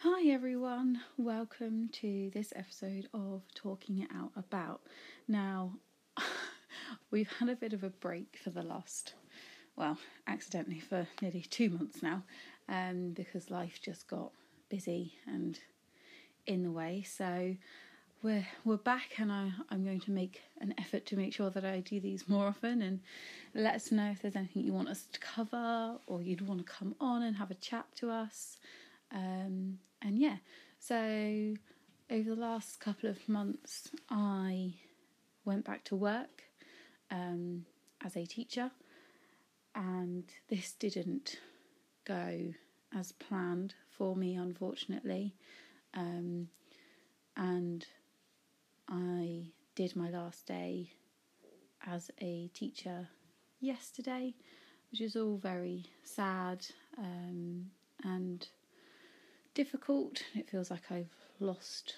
Hi everyone, welcome to this episode of Talking It Out About. Now, we've had a bit of a break for the last, well, accidentally for nearly two months now, um, because life just got busy and in the way. So we're we're back, and I, I'm going to make an effort to make sure that I do these more often. And let us know if there's anything you want us to cover, or you'd want to come on and have a chat to us. Um, and yeah, so over the last couple of months, I went back to work um, as a teacher, and this didn't go as planned for me, unfortunately. Um, and I did my last day as a teacher yesterday, which is all very sad um, and difficult. It feels like I've lost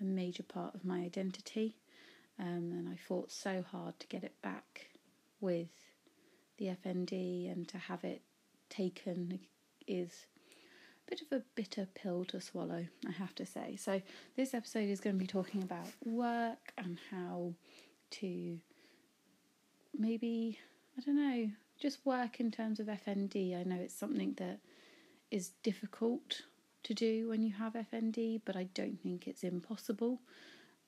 a major part of my identity, um, and I fought so hard to get it back with the FND, and to have it taken is a bit of a bitter pill to swallow, I have to say. So, this episode is going to be talking about work and how to maybe, I don't know, just work in terms of FND. I know it's something that is difficult to do when you have FND, but I don't think it's impossible.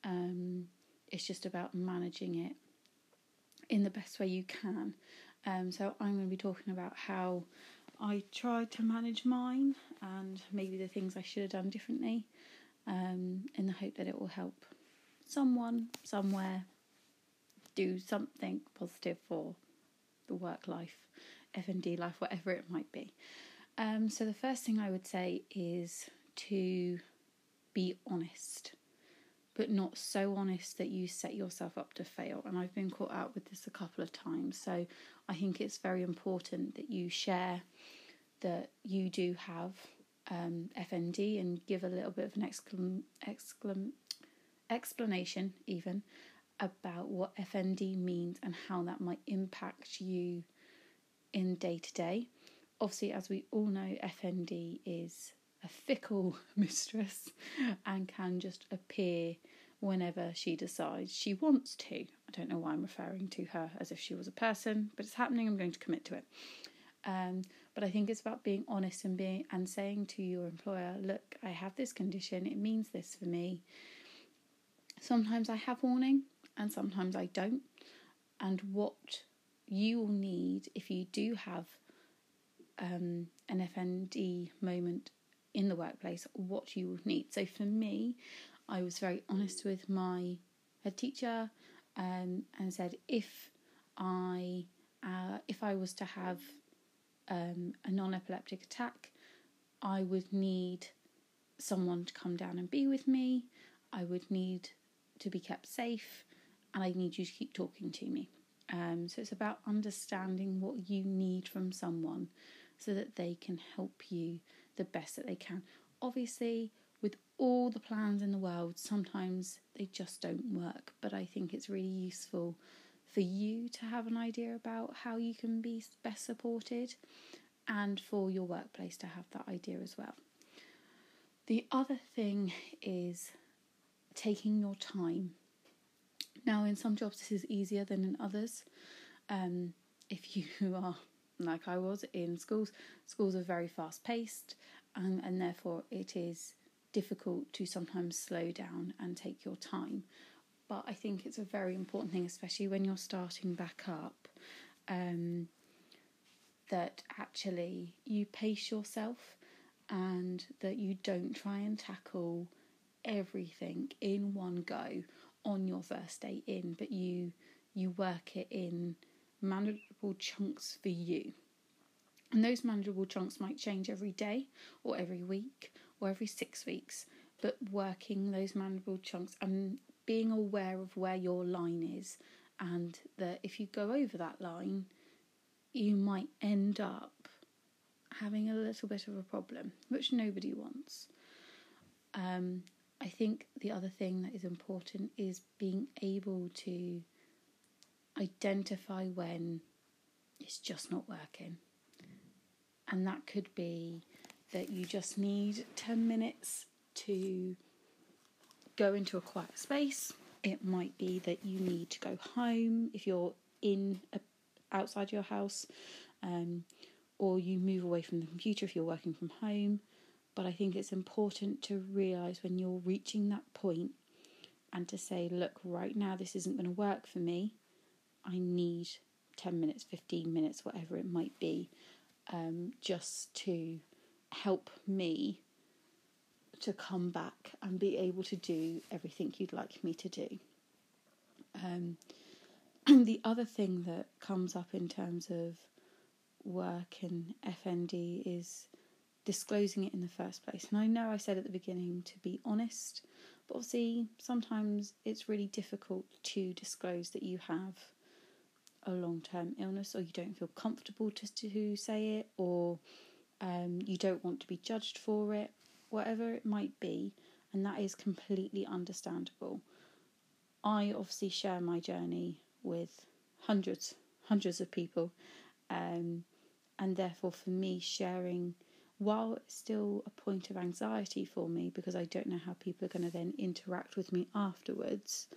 Um, it's just about managing it in the best way you can. Um, so I'm going to be talking about how I tried to manage mine and maybe the things I should have done differently, um, in the hope that it will help someone somewhere do something positive for the work life, FND life, whatever it might be. Um, so the first thing I would say is to be honest, but not so honest that you set yourself up to fail. And I've been caught out with this a couple of times. So I think it's very important that you share that you do have um, FND and give a little bit of an exclam- exclam- explanation, even about what FND means and how that might impact you in day to day obviously, as we all know, FND is a fickle mistress and can just appear whenever she decides she wants to. I don't know why I'm referring to her as if she was a person, but it's happening. I'm going to commit to it. Um, but I think it's about being honest and being and saying to your employer, "Look, I have this condition. It means this for me. Sometimes I have warning, and sometimes I don't. And what you will need if you do have um, an FND moment in the workplace, what you would need. So for me, I was very honest with my head teacher um, and said if I uh, if I was to have um, a non-epileptic attack, I would need someone to come down and be with me. I would need to be kept safe, and I need you to keep talking to me. Um, so it's about understanding what you need from someone so that they can help you the best that they can. Obviously, with all the plans in the world, sometimes they just don't work, but I think it's really useful for you to have an idea about how you can be best supported and for your workplace to have that idea as well. The other thing is taking your time. Now, in some jobs, this is easier than in others. Um, if you are like I was in schools. Schools are very fast paced, and, and therefore it is difficult to sometimes slow down and take your time. But I think it's a very important thing, especially when you're starting back up, um, that actually you pace yourself and that you don't try and tackle everything in one go on your first day in, but you you work it in manageable chunks for you. And those manageable chunks might change every day or every week or every six weeks, but working those manageable chunks and being aware of where your line is, and that if you go over that line, you might end up having a little bit of a problem, which nobody wants. Um, I think the other thing that is important is being able to identify when it's just not working. And that could be that you just need 10 minutes to go into a quiet space. It might be that you need to go home if you're in a, outside your house, um, or you move away from the computer if you're working from home. But I think it's important to realize when you're reaching that point and to say, look, right now this isn't going to work for me. I need 10 minutes, 15 minutes, whatever it might be, um, just to help me to come back and be able to do everything you'd like me to do. Um, the other thing that comes up in terms of work and FND is disclosing it in the first place. And I know I said at the beginning to be honest, but obviously sometimes it's really difficult to disclose that you have a long term illness or you don't feel comfortable to, to say it or um, you don't want to be judged for it, whatever it might be, and that is completely understandable. I obviously share my journey with hundreds, hundreds of people, um, and therefore for me, sharing, while it's still a point of anxiety for me because I don't know how people are going to then interact with me afterwards,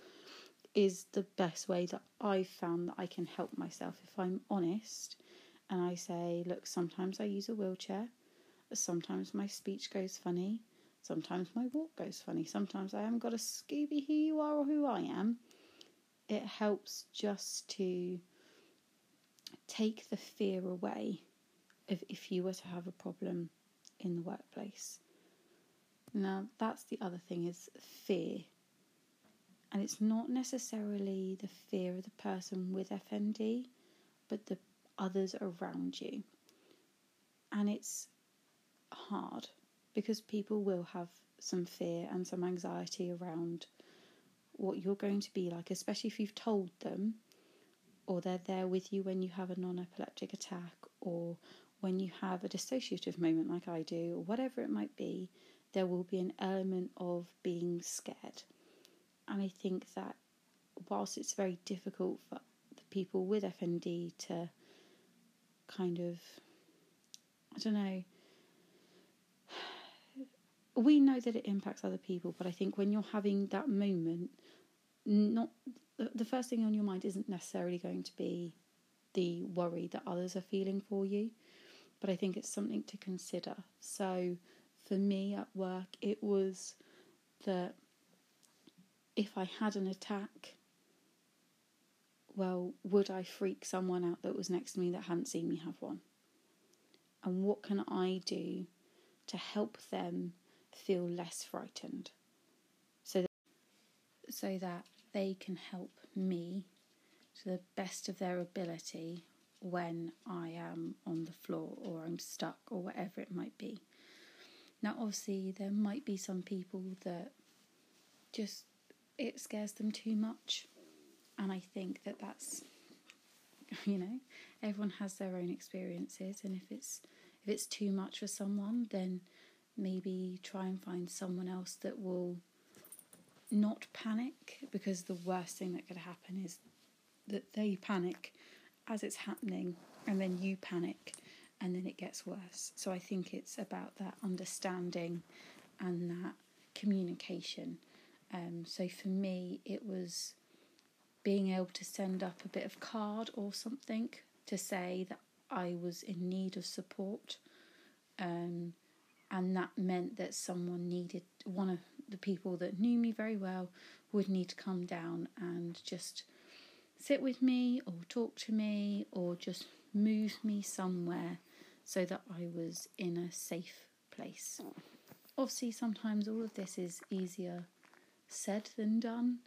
is the best way that I've found that I can help myself. If I'm honest and I say, look, sometimes I use a wheelchair, sometimes my speech goes funny, sometimes my walk goes funny, sometimes I haven't got a Scooby who you are or who I am. It helps just to take the fear away of if you were to have a problem in the workplace. Now, that's the other thing is fear and it's not necessarily the fear of the person with FND, but the others around you. And it's hard because people will have some fear and some anxiety around what you're going to be like, especially if you've told them or they're there with you when you have a non epileptic attack or when you have a dissociative moment like I do, or whatever it might be, there will be an element of being scared. And I think that whilst it's very difficult for the people with FND to kind of, I don't know, we know that it impacts other people, but I think when you're having that moment, not the first thing on your mind isn't necessarily going to be the worry that others are feeling for you, but I think it's something to consider. So for me at work, it was that if I had an attack, well, would I freak someone out that was next to me that hadn't seen me have one? And what can I do to help them feel less frightened? So that, so that they can help me to the best of their ability when I am on the floor or I'm stuck or whatever it might be. Now, obviously, there might be some people that just it scares them too much. And I think that that's, you know, everyone has their own experiences, and if it's if it's too much for someone, then maybe try and find someone else that will not panic because the worst thing that could happen is that they panic as it's happening and then you panic and then it gets worse. So I think it's about that understanding and that communication um, so for me, it was being able to send up a bit of card or something to say that I was in need of support. Um, and that meant that someone needed, one of the people that knew me very well would need to come down and just sit with me or talk to me or just move me somewhere so that I was in a safe place. Obviously, sometimes all of this is easier said than done.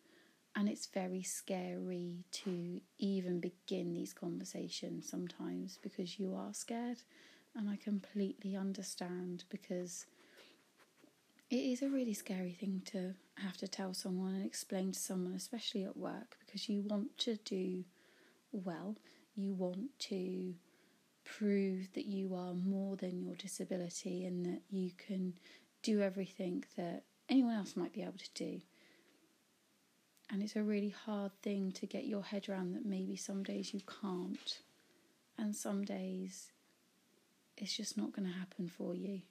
And it's very scary to even begin these conversations sometimes because you are scared. And I completely understand because it is a really scary thing to have to tell someone and explain to someone, especially at work, because you want to do well. You want to prove that you are more than your disability and that you can do everything that anyone else might be able to do. And it's a really hard thing to get your head around that maybe some days you can't, and some days it's just not going to happen for you.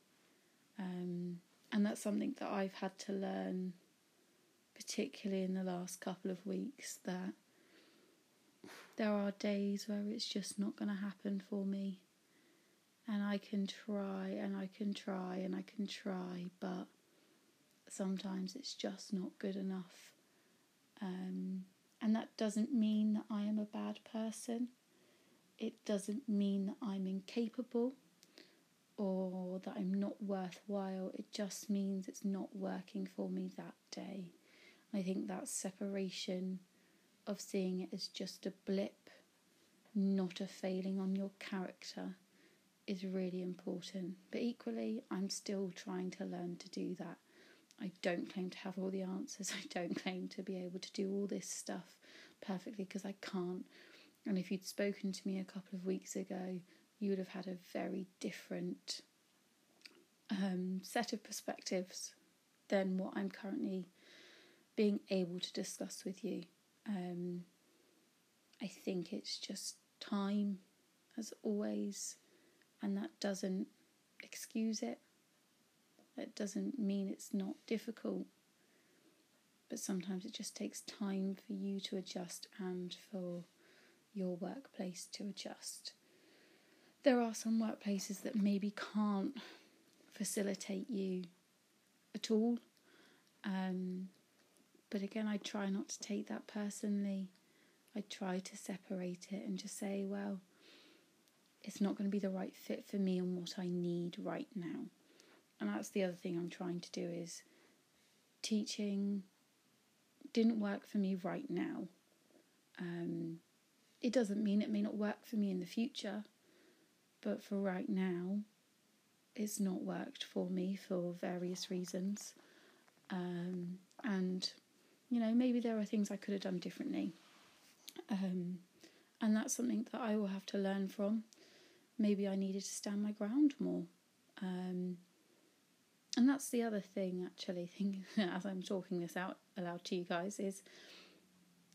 Um, and that's something that I've had to learn, particularly in the last couple of weeks, that there are days where it's just not going to happen for me. And I can try and I can try and I can try, but sometimes it's just not good enough. Um, and that doesn't mean that I am a bad person. It doesn't mean that I'm incapable or that I'm not worthwhile. It just means it's not working for me that day. I think that separation of seeing it as just a blip, not a failing on your character, is really important. But equally, I'm still trying to learn to do that. I don't claim to have all the answers. I don't claim to be able to do all this stuff perfectly because I can't. And if you'd spoken to me a couple of weeks ago, you would have had a very different um, set of perspectives than what I'm currently being able to discuss with you. Um, I think it's just time, as always, and that doesn't excuse it. That doesn't mean it's not difficult, but sometimes it just takes time for you to adjust and for your workplace to adjust. There are some workplaces that maybe can't facilitate you at all. Um, but again, I try not to take that personally. I try to separate it and just say, well, it's not going to be the right fit for me and what I need right now. And that's the other thing I'm trying to do is teaching didn't work for me right now. Um, it doesn't mean it may not work for me in the future, but for right now, it's not worked for me for various reasons. Um, and, you know, maybe there are things I could have done differently. Um, and that's something that I will have to learn from. Maybe I needed to stand my ground more. Um, and that's the other thing, actually, thinking as I'm talking this out aloud to you guys, is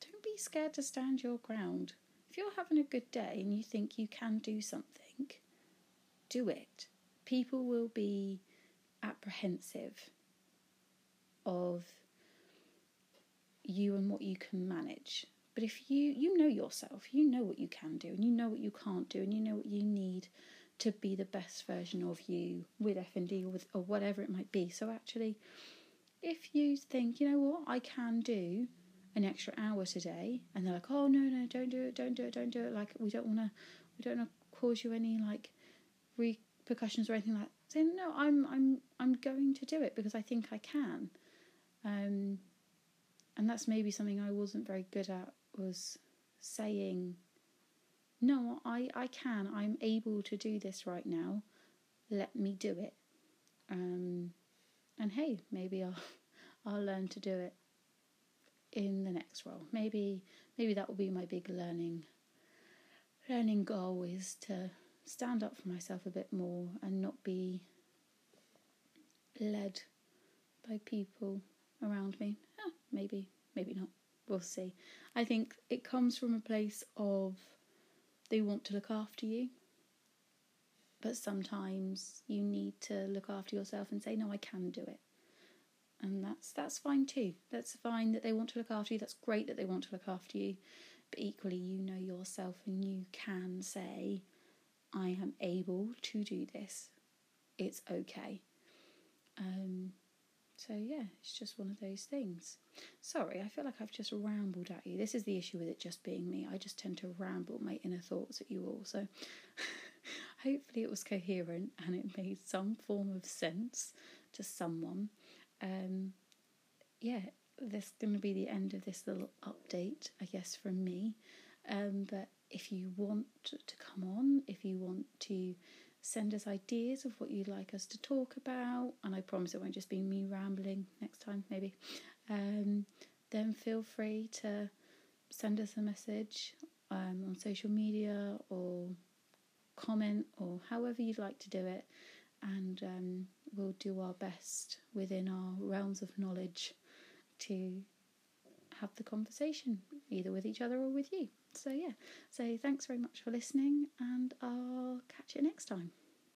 don't be scared to stand your ground. If you're having a good day and you think you can do something, do it. People will be apprehensive of you and what you can manage. But if you you know yourself, you know what you can do and you know what you can't do and you know what you need to be the best version of you with FND or with or whatever it might be. So actually if you think, you know what, I can do an extra hour today and they're like, "Oh no, no, don't do it, don't do it, don't do it." Like we don't want to we don't want to cause you any like repercussions or anything like that. Saying, "No, I'm I'm I'm going to do it because I think I can." Um and that's maybe something I wasn't very good at was saying no, I, I can. I'm able to do this right now. Let me do it. Um, and hey, maybe I'll I'll learn to do it in the next role. Maybe maybe that will be my big learning learning goal is to stand up for myself a bit more and not be led by people around me. Maybe, maybe not. We'll see. I think it comes from a place of they want to look after you. But sometimes you need to look after yourself and say, No, I can do it. And that's that's fine too. That's fine that they want to look after you. That's great that they want to look after you. But equally you know yourself and you can say, I am able to do this. It's okay. Um, so yeah, it's just one of those things. Sorry, I feel like I've just rambled at you. This is the issue with it just being me. I just tend to ramble my inner thoughts at you all. So hopefully it was coherent and it made some form of sense to someone. Um, yeah, this is going to be the end of this little update, I guess, from me. Um, but if you want to come on, if you want to send us ideas of what you'd like us to talk about, and I promise it won't just be me rambling next time, maybe, um, then feel free to send us a message um, on social media or comment or however you'd like to do it, and um, we'll do our best within our realms of knowledge to have the conversation either with each other or with you. So, yeah, so thanks very much for listening, and I'll catch you next time.